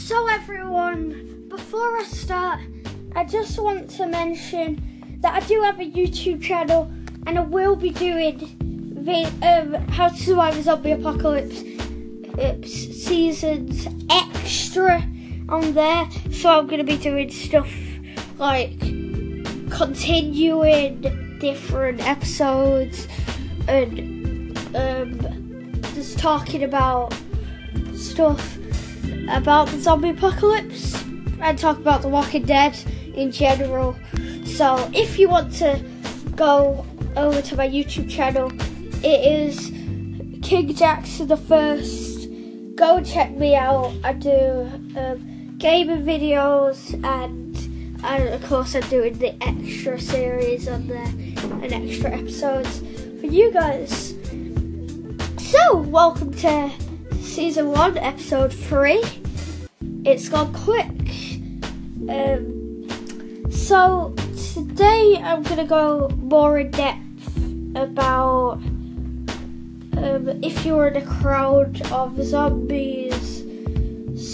So, everyone, before I start, I just want to mention that I do have a YouTube channel and I will be doing the um, How to Survive a Zombie Apocalypse uh, seasons extra on there. So, I'm going to be doing stuff like continuing different episodes and um, just talking about stuff about the zombie apocalypse and talk about The Walking Dead in general. So if you want to go over to my YouTube channel, it is King Jackson the First. Go check me out. I do um, gaming videos and and of course I'm doing the extra series on there and extra episodes for you guys. So welcome to season one, episode three. It's gone quick. Um, so today I'm gonna go more in depth about um, if you're in a crowd of zombies.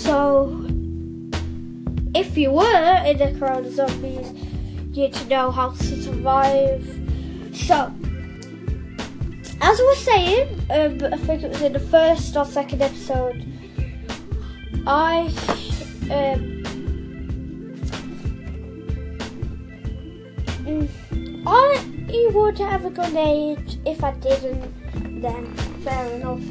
So if you were in a crowd of zombies, you need to know how to survive. So as I was saying, um, I think it was in the first or second episode, I um, mm, I would have a grenade. If I didn't, then fair enough.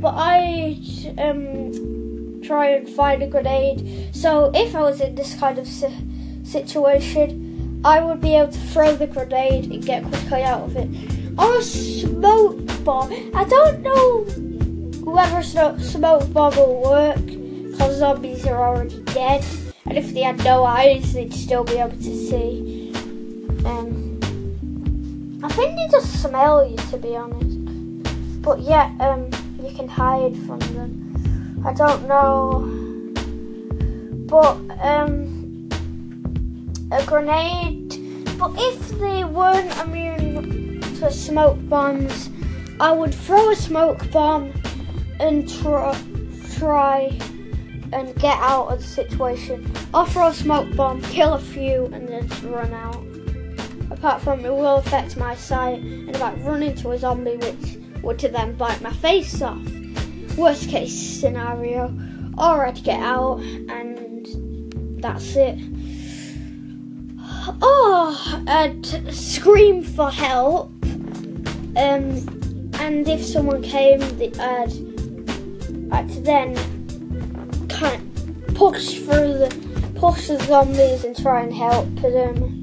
But I um try and find a grenade. So if I was in this kind of si- situation, I would be able to throw the grenade and get quickly out of it. Or a smoke bomb. I don't know whether smoke bomb will work because zombies are already dead. And if they had no eyes, they'd still be able to see. Um, I think they just smell you, to be honest. But yeah, um, you can hide from them. I don't know, but um, a grenade. But if they weren't immune to smoke bombs, I would throw a smoke bomb and try, try and get out of the situation. I'll throw a smoke bomb, kill a few, and then run out. Apart from it will affect my sight, and I might run into a zombie which would to then bite my face off. Worst case scenario. Or I'd get out, and that's it. Oh, I'd scream for help. Um, and if someone came, I'd, I'd then kind of push through the push the zombies and try and help them.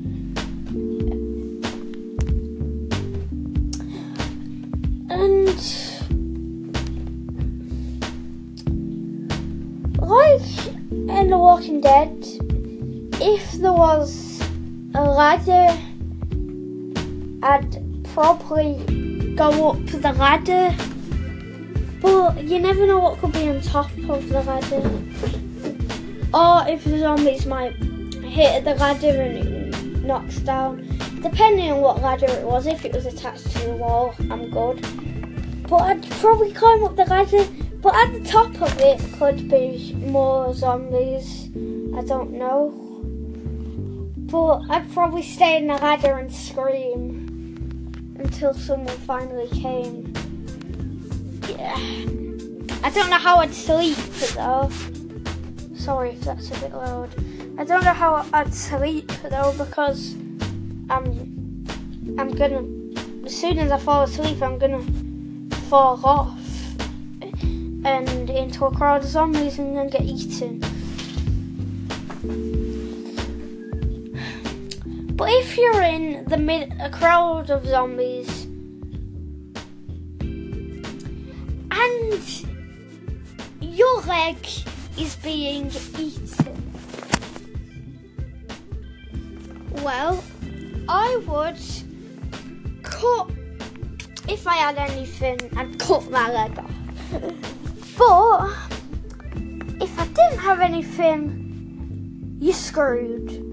And like in The Walking Dead, if there was a ladder, I'd probably go up the ladder. But you never know what could be on top of the ladder. Or if the zombies might hit the ladder and it knocks down. Depending on what ladder it was, if it was attached to the wall, I'm good. But I'd probably climb up the ladder. But at the top of it could be more zombies. I don't know. But I'd probably stay in the ladder and scream until someone finally came. Yeah. I don't know how I'd sleep though. Sorry if that's a bit loud. I don't know how I'd sleep though because I'm I'm gonna as soon as I fall asleep I'm gonna fall off and into a crowd of zombies and then get eaten. But if you're in the mid a crowd of zombies and your leg is being eaten, well, I would cut if I had anything, I'd cut my leg off. But if I didn't have anything, you're screwed.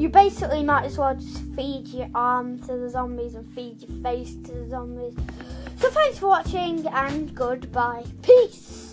You basically might as well just feed your arm to the zombies and feed your face to the zombies. So thanks for watching and goodbye. Peace.